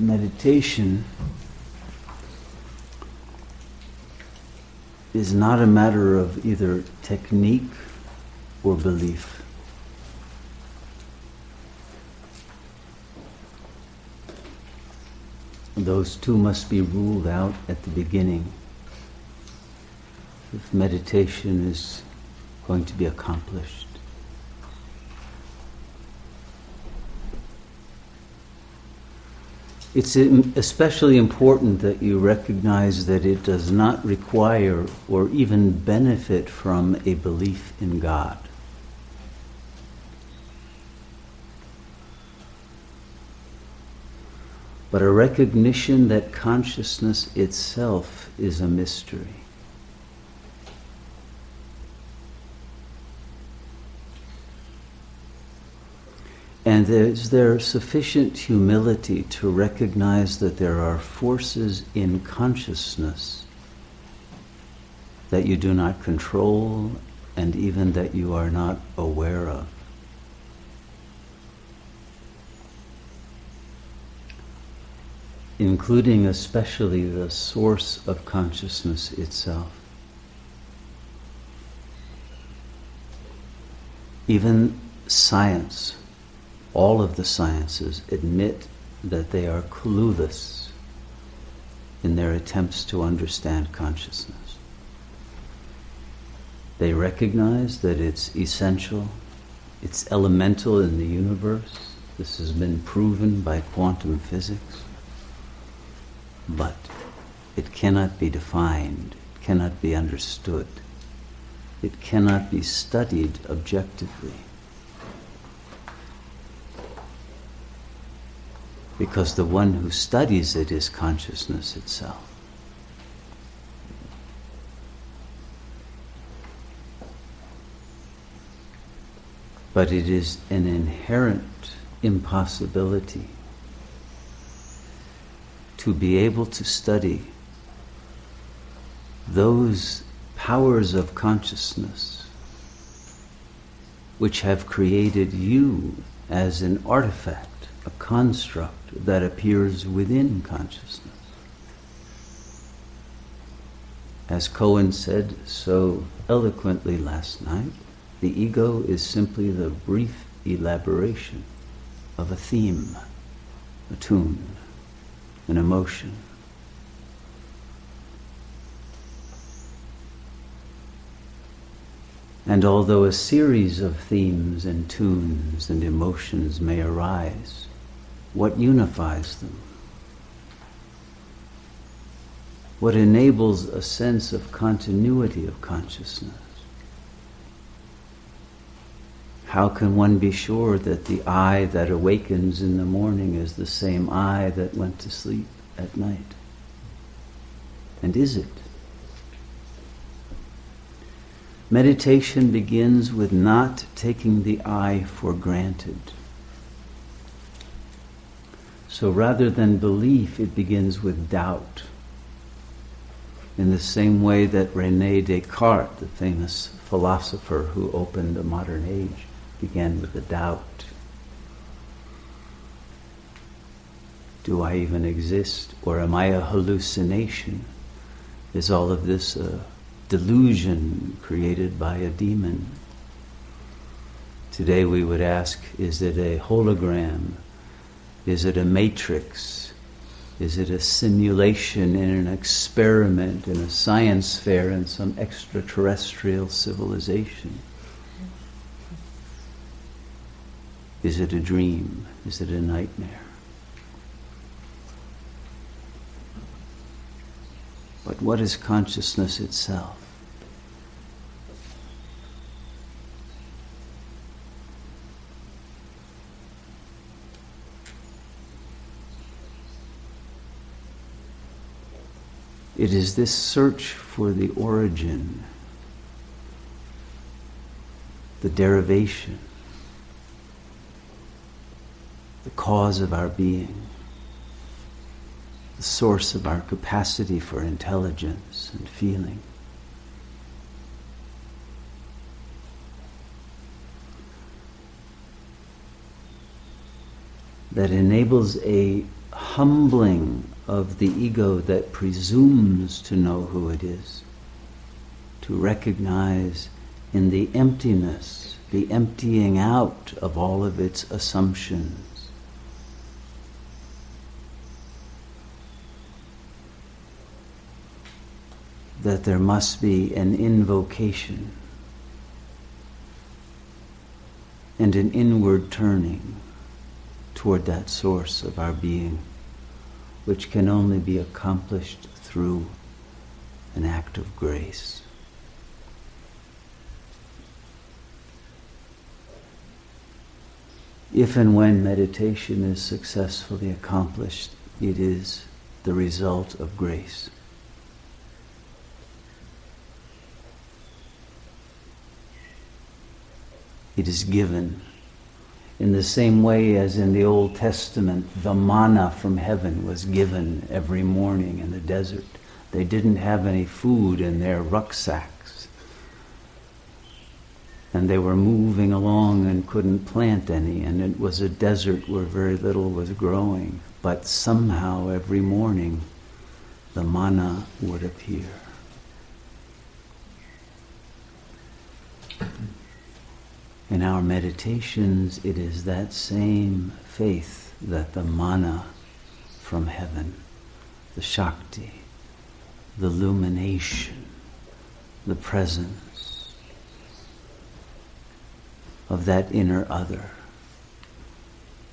meditation is not a matter of either technique or belief. Those two must be ruled out at the beginning if meditation is going to be accomplished. It's especially important that you recognize that it does not require or even benefit from a belief in God. But a recognition that consciousness itself is a mystery. And is there sufficient humility to recognize that there are forces in consciousness that you do not control and even that you are not aware of? Including especially the source of consciousness itself. Even science all of the sciences admit that they are clueless in their attempts to understand consciousness. They recognize that it's essential, it's elemental in the universe. This has been proven by quantum physics. But it cannot be defined, it cannot be understood, it cannot be studied objectively. Because the one who studies it is consciousness itself. But it is an inherent impossibility to be able to study those powers of consciousness which have created you as an artifact, a construct that appears within consciousness. As Cohen said so eloquently last night, the ego is simply the brief elaboration of a theme, a tune, an emotion. And although a series of themes and tunes and emotions may arise, what unifies them, what enables a sense of continuity of consciousness. How can one be sure that the eye that awakens in the morning is the same eye that went to sleep at night? And is it? Meditation begins with not taking the eye for granted. So rather than belief, it begins with doubt. In the same way that Rene Descartes, the famous philosopher who opened the modern age, began with a doubt. Do I even exist? Or am I a hallucination? Is all of this a delusion created by a demon? Today we would ask is it a hologram? Is it a matrix? Is it a simulation in an experiment in a science fair in some extraterrestrial civilization? Is it a dream? Is it a nightmare? But what is consciousness itself? It is this search for the origin, the derivation, the cause of our being, the source of our capacity for intelligence and feeling. That enables a humbling of the ego that presumes to know who it is, to recognize in the emptiness, the emptying out of all of its assumptions. That there must be an invocation and an inward turning toward that source of our being, which can only be accomplished through an act of grace. If and when meditation is successfully accomplished, it is the result of grace. It is given in the same way as in the Old Testament, the manna from heaven was given every morning in the desert. They didn't have any food in their rucksacks. And they were moving along and couldn't plant any, and it was a desert where very little was growing. But somehow every morning the manna would appear. In our meditations, it is that same faith that the manna from heaven, the Shakti, the illumination, the presence of that inner other,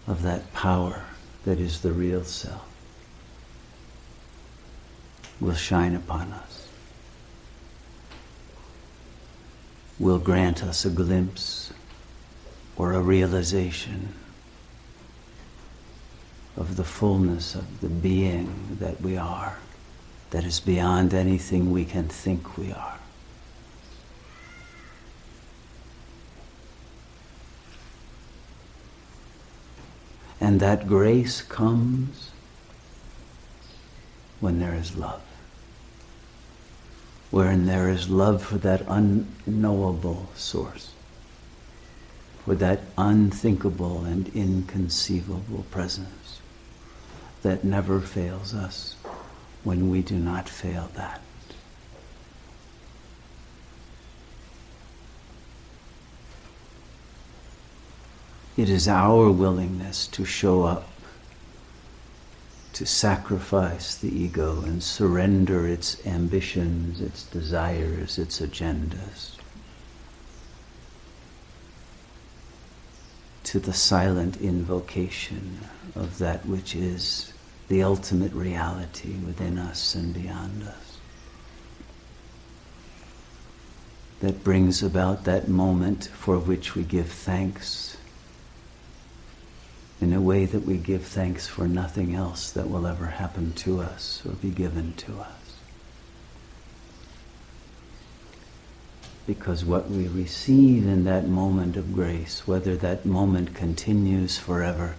of that power that is the real self, will shine upon us, will grant us a glimpse or a realization of the fullness of the being that we are, that is beyond anything we can think we are. And that grace comes when there is love. Wherein there is love for that unknowable source with that unthinkable and inconceivable presence that never fails us when we do not fail that. It is our willingness to show up, to sacrifice the ego and surrender its ambitions, its desires, its agendas to the silent invocation of that which is the ultimate reality within us and beyond us. That brings about that moment for which we give thanks in a way that we give thanks for nothing else that will ever happen to us or be given to us. Because what we receive in that moment of grace, whether that moment continues forever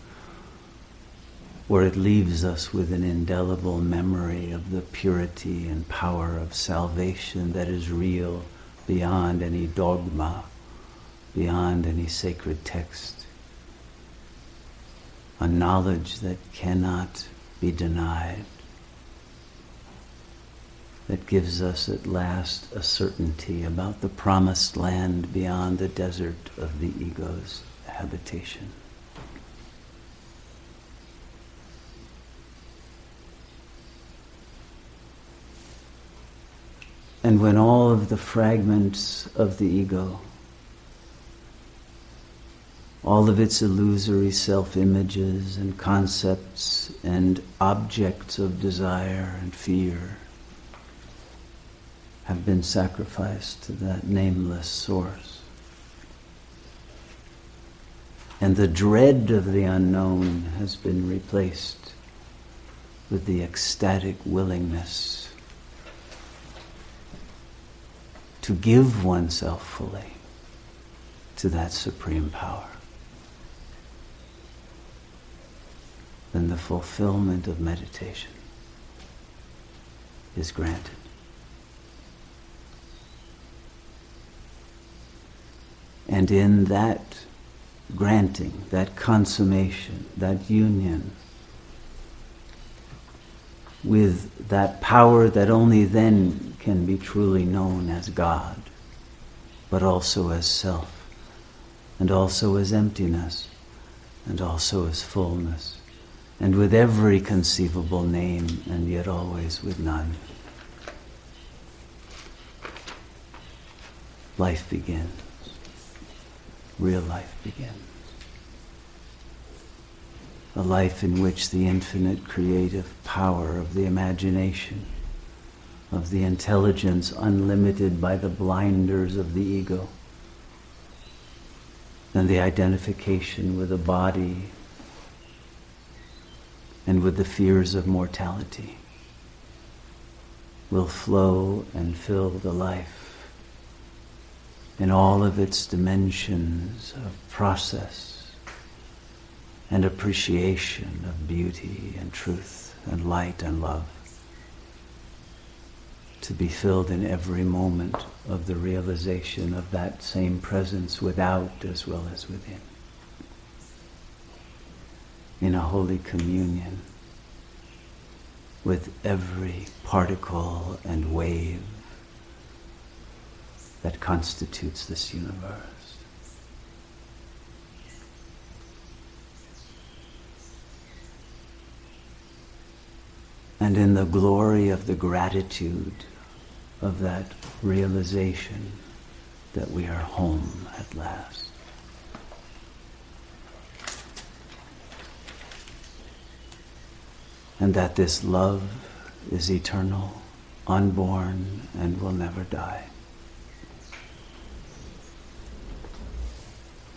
or it leaves us with an indelible memory of the purity and power of salvation that is real beyond any dogma, beyond any sacred text, a knowledge that cannot be denied that gives us at last a certainty about the promised land beyond the desert of the ego's habitation. And when all of the fragments of the ego, all of its illusory self images and concepts and objects of desire and fear, have been sacrificed to that nameless source. And the dread of the unknown has been replaced with the ecstatic willingness to give oneself fully to that supreme power. Then the fulfillment of meditation is granted. And in that granting, that consummation, that union, with that power that only then can be truly known as God, but also as self, and also as emptiness, and also as fullness, and with every conceivable name, and yet always with none. Life begins. Real life begins. A life in which the infinite creative power of the imagination, of the intelligence unlimited by the blinders of the ego, and the identification with the body and with the fears of mortality will flow and fill the life in all of its dimensions of process and appreciation of beauty and truth and light and love to be filled in every moment of the realization of that same presence without as well as within. In a holy communion with every particle and wave that constitutes this universe. and in the glory of the gratitude of that realization that we are home at last. And that this love is eternal, unborn, and will never die.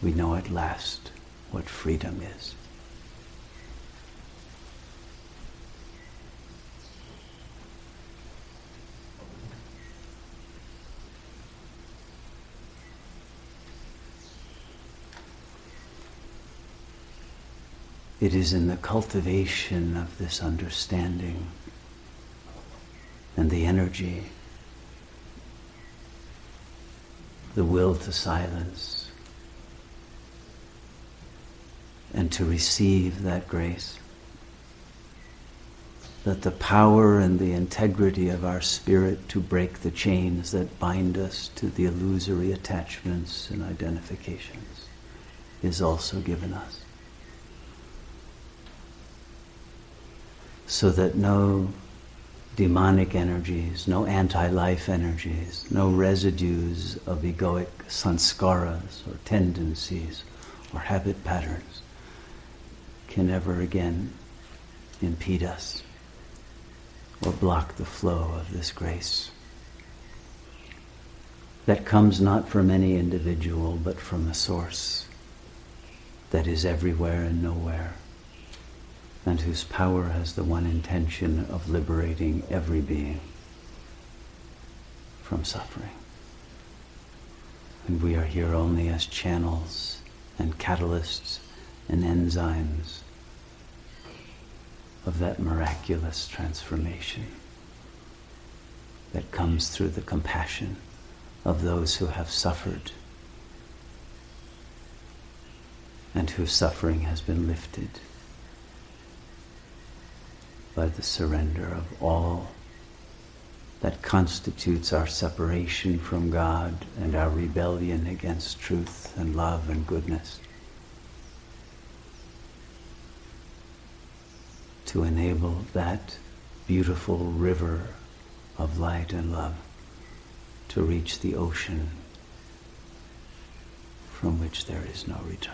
We know at last what freedom is. It is in the cultivation of this understanding and the energy, the will to silence, and to receive that grace. That the power and the integrity of our spirit to break the chains that bind us to the illusory attachments and identifications is also given us. so that no demonic energies, no anti life energies, no residues of egoic sanskaras or tendencies or habit patterns can ever again impede us or block the flow of this grace that comes not from any individual but from a source that is everywhere and nowhere and whose power has the one intention of liberating every being from suffering. And we are here only as channels and catalysts and enzymes of that miraculous transformation that comes through the compassion of those who have suffered and whose suffering has been lifted by the surrender of all that constitutes our separation from God and our rebellion against truth and love and goodness. To enable that beautiful river of light and love to reach the ocean from which there is no return.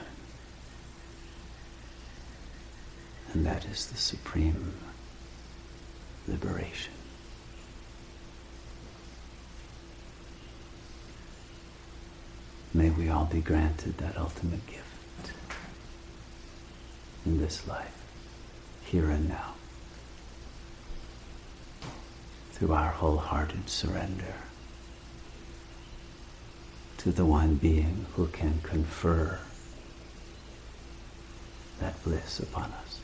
And that is the supreme liberation. May we all be granted that ultimate gift in this life, here and now, through our wholehearted surrender to the one being who can confer that bliss upon us.